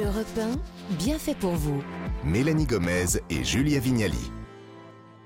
Europe 1, bien fait pour vous. Mélanie Gomez et Julia Vignali.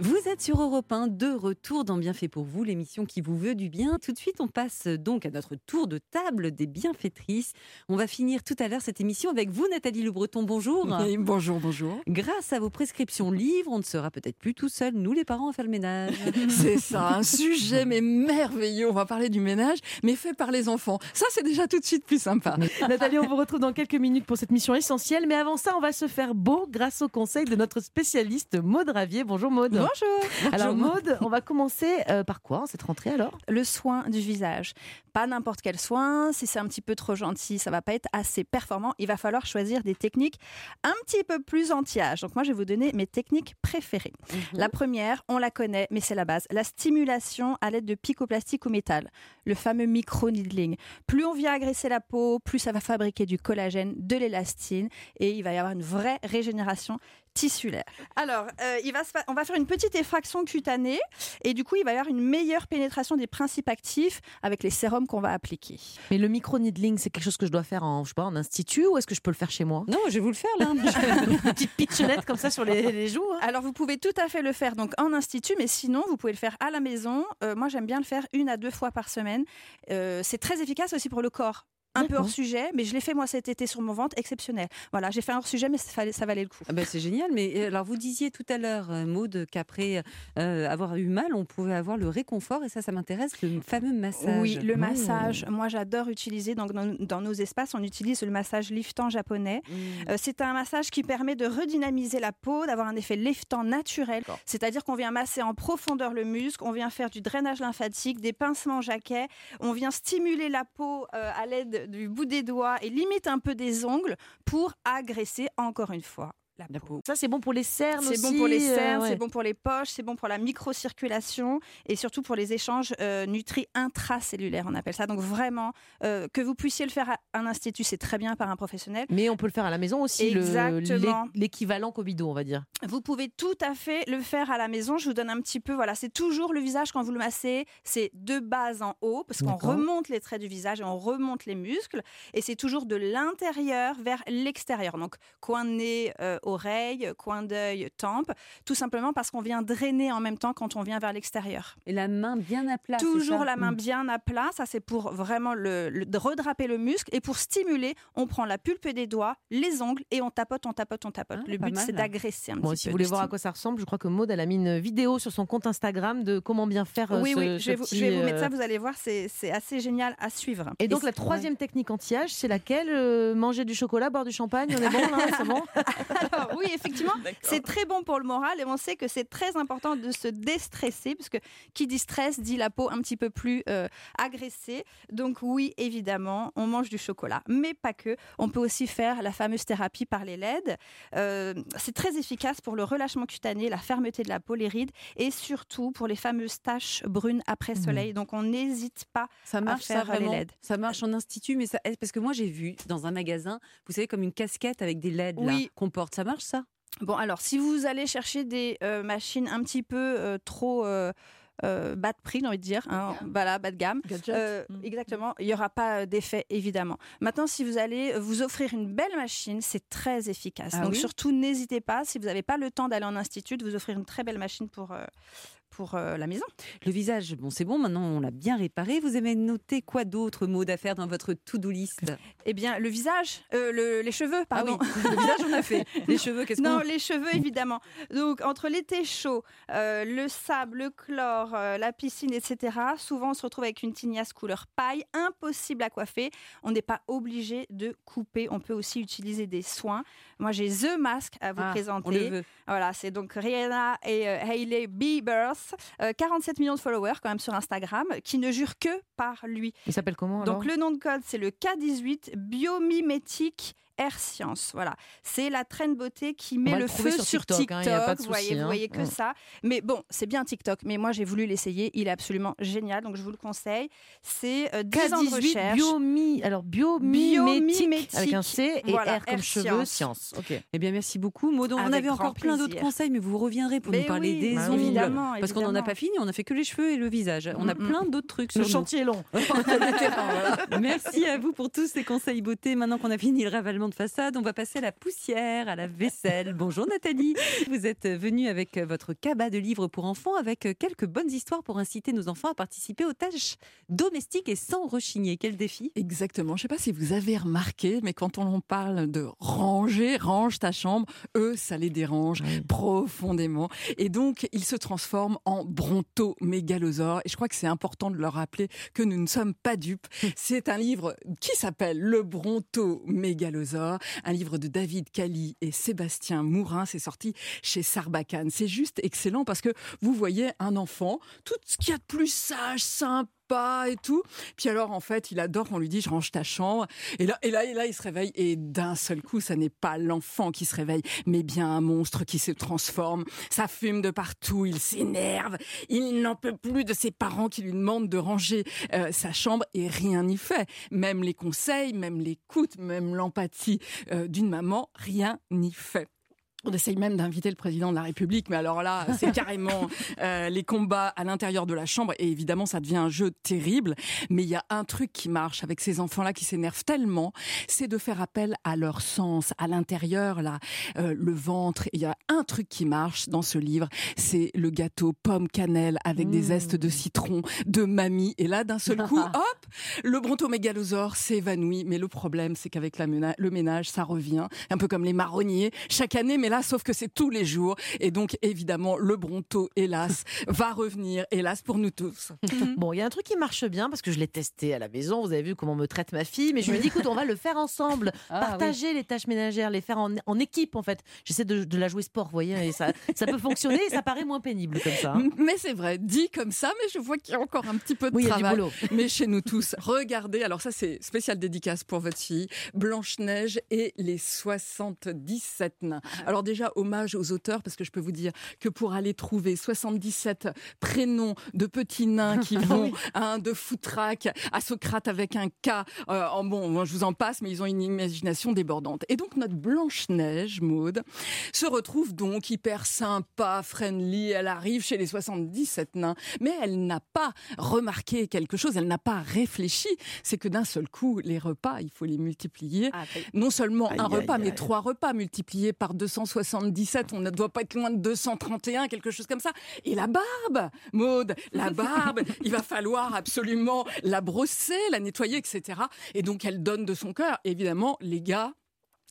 Vous êtes sur Europe 1, de retour dans Bienfait pour vous, l'émission qui vous veut du bien. Tout de suite, on passe donc à notre tour de table des bienfaitrices. On va finir tout à l'heure cette émission avec vous, Nathalie Le Breton. Bonjour. Oui, bonjour, bonjour. Grâce à vos prescriptions livres, on ne sera peut-être plus tout seul, nous les parents, à faire le ménage. C'est ça, un sujet mais merveilleux. On va parler du ménage, mais fait par les enfants. Ça, c'est déjà tout de suite plus sympa. Nathalie, on vous retrouve dans quelques minutes pour cette mission essentielle. Mais avant ça, on va se faire beau grâce au conseil de notre spécialiste Maud Ravier. Bonjour Maud. Bonjour. Alors Maud, on va commencer euh, par quoi cette rentrée alors? Le soin du visage. Pas n'importe quel soin. Si c'est un petit peu trop gentil, ça va pas être assez performant. Il va falloir choisir des techniques un petit peu plus anti-âge. Donc moi, je vais vous donner mes techniques préférées. Mhm. La première, on la connaît, mais c'est la base. La stimulation à l'aide de picoplastique ou métal. Le fameux micro-needling. Plus on vient agresser la peau, plus ça va fabriquer du collagène, de l'élastine et il va y avoir une vraie régénération tissulaire. Alors, euh, il va se fa- on va faire une petite effraction cutanée et du coup, il va y avoir une meilleure pénétration des principes actifs avec les sérums qu'on va appliquer. Mais le micro-needling, c'est quelque chose que je dois faire en, je sais pas, en institut ou est-ce que je peux le faire chez moi? Non, je vais vous le faire là. Une petite pitchonnette comme ça sur les, les joues. hein. Alors, vous pouvez tout à fait le faire donc en institut, mais sinon, vous pouvez le faire à la maison. Euh, moi, j'aime bien le faire une à deux fois par semaine. Euh, c'est très efficace aussi pour le corps. Un peu hors sujet, mais je l'ai fait moi cet été sur mon ventre, exceptionnel. Voilà, j'ai fait un hors sujet, mais ça, valait le coup. Ah ben, c'est génial, mais euh, alors vous disiez tout à l'heure, euh, Maud, qu'après euh, avoir eu mal, on pouvait avoir le réconfort, et ça, ça m'intéresse, le fameux massage. Oui, le Oh. massage. Moi, j'adore utiliser. Donc, dans, dans nos espaces, on utilise le massage liftant japonais. Mmh. Euh, c'est un massage qui permet de redynamiser la peau, d'avoir un effet liftant naturel. C'est-à-dire qu'on vient masser en profondeur le muscle, on vient faire du drainage lymphatique, des pincements jaquets, on vient stimuler la peau euh, à l'aide du bout des doigts et limite un peu des ongles pour agresser encore une fois la La peau. peau. Ça, c'est bon pour les cernes C'est bon aussi, pour les euh, cernes, ouais. c'est bon pour les poches, c'est bon pour la microcirculation et surtout pour les échanges euh, nutri intracellulaires, on appelle ça. Donc vraiment, euh, que vous puissiez le faire à un institut, c'est très bien par un professionnel. Mais on peut le faire à la maison aussi, Exactement. l'é- l'équivalent Cobido, on va dire. Vous pouvez tout à fait le faire à la maison. Je vous donne un petit peu, voilà, c'est toujours le visage quand vous le massez, c'est de bas en haut parce qu'on remonte les traits du visage et on remonte les muscles et c'est toujours de l'intérieur vers l'extérieur. Donc coin de nez, euh, oreille, coin d'œil, tempe, tout simplement parce qu'on vient drainer en même temps quand on vient vers l'extérieur. Et la main bien à plat. Toujours la main Mm. bien à plat, ça c'est pour vraiment le, redraper le muscle et pour stimuler, on prend la pulpe des doigts, les ongles et on tapote, on tapote, on tapote. Ah, le but c'est d'agresser un Bon, petit si peu. vous voulez voir à quoi ça ressemble, je crois que Maud, elle a mis une vidéo sur son compte Instagram de comment bien faire euh, Oui, ce, oui, ce je vais, vous, petit, je vais vous mettre euh, ça, vous allez voir, c'est assez génial à suivre. Et donc la troisième technique anti-âge, c'est laquelle Euh, Manger du chocolat, boire du champagne, on est bon là, c'est bon? oui, effectivement, c'est très bon pour le moral et on sait que c'est très important de se déstresser parce que qui dit stress dit la peau un petit peu plus euh, agressée. Donc oui, évidemment, on mange du chocolat, mais pas que. On peut aussi faire la fameuse thérapie par les LED. Euh, c'est très efficace pour le relâchement cutané, la fermeté de la peau, les rides et surtout pour les fameuses taches brunes après soleil. Donc on n'hésite pas Ça marche, ça, faire les vraiment LED. Ça marche en institut, mais ça, parce que moi j'ai vu dans un magasin, vous savez, comme une casquette avec des LED là, Oui. qu'on porte. Ça marche ça Bon, alors, si vous allez chercher des euh, machines un petit peu euh, trop euh, bas de prix, j'ai envie de dire, hein, voilà, bas de gamme, euh, Mm. exactement, il n'y aura pas d'effet, évidemment. Maintenant, si vous allez vous offrir une belle machine, c'est très efficace. Ah Donc, oui? surtout, n'hésitez pas, si vous n'avez pas le temps d'aller en institut, de vous offrir une très belle machine pour, euh, pour euh, la maison. Le visage, bon, c'est bon, maintenant on l'a bien réparé. Vous aimez noter quoi d'autre, mots à faire dans votre to-do list? Eh bien, le visage, euh, le- les cheveux, pardon. Ah oui, le visage on a fait. Les cheveux, qu'est-ce Non, qu'on les cheveux, évidemment. Donc, entre l'été chaud, euh, le sable, le chlore, la piscine, etc., souvent on se retrouve avec une tignasse couleur paille, impossible à coiffer. On n'est pas obligé de couper. On peut aussi utiliser des soins. Moi, j'ai The Mask à vous Ah, présenter. On le veut. Voilà, c'est donc Rihanna et Hailey Bieber, euh, 47 millions de followers quand même sur Instagram, qui ne jurent que par lui. Il s'appelle comment alors? Donc le nom de code, c'est le K18 biomimétique Air Science. Voilà, c'est la traîne beauté qui met le, feu sur sur TikTok, TikTok. hein, y a pas de vous voyez, vous hein. voyez que Mm. ça. Mais bon, c'est bien TikTok. Mais moi, j'ai voulu l'essayer. Il est absolument génial. Donc je vous le conseille. C'est euh, 10 ans de K18 recherche. biomi, alors biomimétique Biomimétique. avec un C et Voilà, R comme R cheveux, science. science. Ok. Eh bien, merci beaucoup, Maud. On avait encore plein d'autres conseils, mais vous reviendrez pour Mais nous parler oui, des bah ongles. évidemment, Parce qu'on n'en a pas fini, on a fait que les cheveux et le visage. On a Mm, mm. plein d'autres trucs sur Le nous. chantier est long. Merci à vous pour tous ces conseils beauté. Maintenant qu'on a fini le ravalement de façade, on va passer à la poussière, à la vaisselle. Bonjour Nathalie. Vous êtes venue avec votre cabas de livres pour enfants avec quelques bonnes histoires pour inciter nos enfants à participer aux tâches domestiques et sans rechigner. Quel défi? Exactement. Je ne sais pas si vous avez remarqué, mais quand on parle de ranger, range ta chambre, eux, ça les dérange profondément. Et donc, ils se transforment en bronto-mégalosaures. Et je crois que c'est important de leur rappeler que nous ne sommes pas dupes. C'est un livre qui s'appelle Le bronto-mégalosaure, un livre de David Cali et Sébastien Mourin. C'est sorti chez Sarbacane. C'est juste excellent parce que vous voyez un enfant, tout ce qu'il y a de plus sage, simple, pas et tout. Puis alors, en fait, il adore on lui dit, je range ta chambre. Et là, et là, et là, il se réveille. Et d'un seul coup, ça n'est pas l'enfant qui se réveille, mais bien un monstre qui se transforme. Ça fume de partout. Il s'énerve. Il n'en peut plus de ses parents qui lui demandent de ranger euh, sa chambre et rien n'y fait. Même les conseils, même l'écoute, même l'empathie euh, d'une maman, rien n'y fait. On essaye même d'inviter le président de la République, mais alors là, c'est carrément euh, les combats à l'intérieur de la Chambre, et évidemment, ça devient un jeu terrible. Mais il y a un truc qui marche avec ces enfants-là qui s'énervent tellement, c'est de faire appel à leur sens, à l'intérieur, là, euh, le ventre. Il y a un truc qui marche dans ce livre, c'est le gâteau pomme cannelle avec des zestes de citron de mamie. Et là, d'un seul coup, hop, le brontomégalosaure s'évanouit. Mais le problème, c'est qu'avec le ménage, ça revient, un peu comme les marronniers chaque année. Mais sauf que c'est tous les jours. Et donc, évidemment, le Bronto, hélas, va revenir, hélas, pour nous tous. Bon, il y a un truc qui marche bien parce que je l'ai testé à la maison. Vous avez vu comment me traite ma fille. Mais je me dis, écoute, on va le faire ensemble. Ah Partager les tâches ménagères, les faire en, équipe, en fait. J'essaie de, la jouer sport, vous voyez. Et ça, ça peut fonctionner et ça paraît moins pénible comme ça. Hein. Mais c'est vrai, dit comme ça, mais je vois qu'il y a encore un petit peu de oui, travail. Y a du boulot. Mais chez nous tous, regardez. Alors, ça, c'est spécial dédicace pour votre fille. Blanche-Neige et les 77 nains. Ah. Alors, déjà, hommage aux auteurs parce que je peux vous dire que pour aller trouver 77 prénoms de petits nains qui vont un de Foutraque à Socrate avec un K, euh, en bon, je vous en passe, mais ils ont une imagination débordante. Et donc notre Blanche Neige, Maude, se retrouve donc hyper sympa, friendly. Elle arrive chez les 77 nains, mais elle n'a pas remarqué quelque chose. Elle n'a pas réfléchi. C'est que d'un seul coup, les repas, il faut les multiplier. Ah, non seulement un repas, mais trois repas multipliés par 277 on ne doit pas être loin de 231, quelque chose comme ça. Et la barbe, Maude, la barbe, il va falloir absolument la brosser, la nettoyer, etc. Et donc elle donne de son cœur. Évidemment, les gars,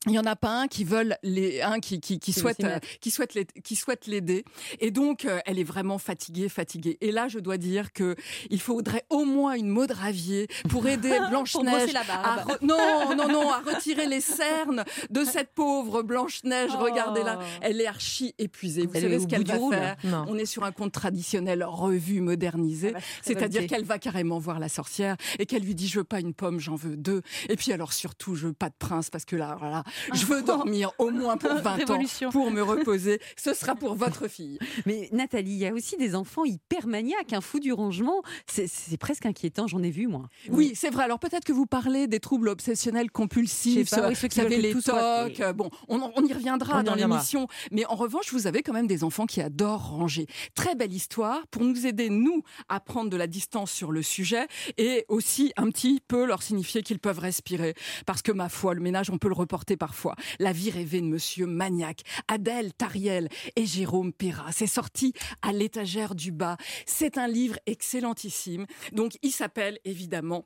il y en a pas un qui veulent les un qui qui, qui souhaite euh, qui souhaite qui souhaite l'aider. Et donc euh, elle est vraiment fatiguée fatiguée. Et là je dois dire que il faudrait au moins une Maud Ravier pour aider Blanche Neige à non non non à retirer les cernes de cette pauvre Blanche Neige oh. regardez là elle est archi épuisée. Vous savez ce qu'elle va faire? On est sur un conte traditionnel revu modernisé. Ah bah, c'est-à-dire qu'elle va carrément voir la sorcière et qu'elle lui dit je veux pas une pomme j'en veux deux. Et puis alors surtout je veux pas de prince parce que là voilà je veux dormir au moins pour 20 ans pour me reposer. Ce sera pour votre fille. Mais Nathalie, il y a aussi des enfants hyper maniaques, un fou du rangement. C'est presque inquiétant, j'en ai vu moi. Oui, c'est vrai. Alors peut-être que vous parlez des troubles obsessionnels compulsifs, pas, oui, ceux qui avez les tocs. Bon, on, y reviendra dans l'émission. Mais en revanche, vous avez quand même des enfants qui adorent ranger. Très belle histoire pour nous aider, nous, à prendre de la distance sur le sujet et aussi un petit peu leur signifier qu'ils peuvent respirer. Parce que ma foi, le ménage, on peut le reporter parfois. La vie rêvée de Monsieur Maniac, Adèle Tariel et Jérôme Perra. C'est sorti à l'étagère du bas. C'est un livre excellentissime. Donc, il s'appelle évidemment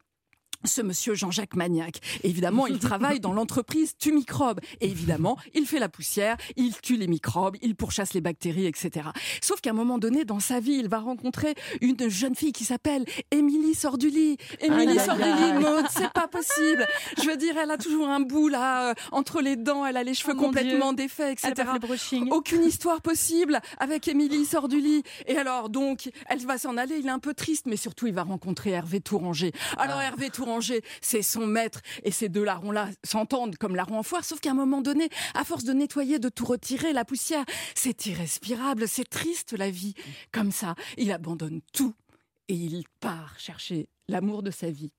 ce monsieur Jean-Jacques Magnac. évidemment, il travaille dans l'entreprise Tu Microbe. Et évidemment, il fait la poussière, il tue les microbes, il pourchasse les bactéries, etc. Sauf qu'à un moment donné, dans sa vie, il va rencontrer une jeune fille qui s'appelle Émilie Sorduli. Émilie Sorduli, mode, c'est pas possible. Je veux dire, elle a toujours un bout là, euh, entre les dents, elle a les cheveux oh complètement défaits, etc. Aucune histoire possible avec Émilie Sorduli. Et alors, donc, elle va s'en aller, il est un peu triste, mais surtout, il va rencontrer Hervé Touranger. Alors, ah. Hervé Touranger, c'est son maître, et ces deux larrons-là s'entendent comme larrons en foire, sauf qu'à un moment donné, à force de nettoyer, de tout retirer, la poussière, c'est irrespirable, c'est triste la vie. Comme ça, il abandonne tout et il part chercher l'amour de sa vie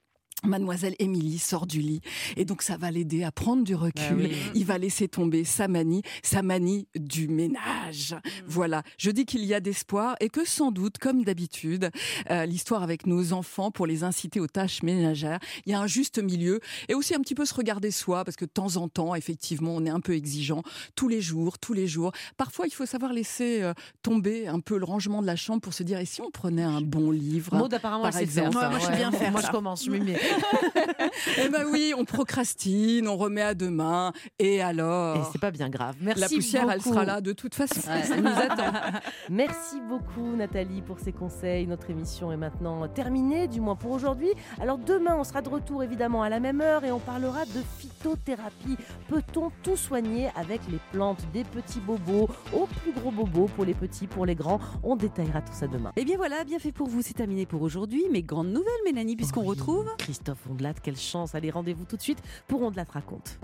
Mademoiselle Émilie sort du lit et donc ça va l'aider à prendre du recul. Ah Il va laisser tomber sa manie, sa manie du ménage. Mm. Voilà, je dis qu'il y a d'espoir et que sans doute, comme d'habitude, euh, l'histoire avec nos enfants pour les inciter aux tâches ménagères, il y a un juste milieu et aussi un petit peu se regarder soi parce que de temps en temps, effectivement, on est un peu exigeant tous les jours, tous les jours. Parfois, il faut savoir laisser euh, tomber un peu le rangement de la chambre pour se dire et si on prenait un bon livre Maud, apparemment, par faire ça. Moi, je sais bien faire Moi, ça. je commence, je m'y mets. Eh ben oui, on procrastine, on remet à demain, et Et alors c'est pas bien grave. Merci La poussière, elle beaucoup. sera là de toute façon. Elle nous attend. Merci beaucoup Nathalie pour ces conseils. Notre émission est maintenant terminée, du moins pour aujourd'hui. Alors demain, on sera de retour évidemment à la même heure et on parlera de phytothérapie. Peut-on tout soigner avec les plantes Des petits bobos aux plus gros bobos pour les petits, pour les grands? On détaillera tout ça demain. Eh bien voilà, bien fait pour vous, c'est terminé pour aujourd'hui. Mais grande nouvelle, Mélanie, puisqu'on Oui, retrouve Christophe Ondelat, quelle chance. Allez, rendez-vous tout de suite pour Ondelat raconte.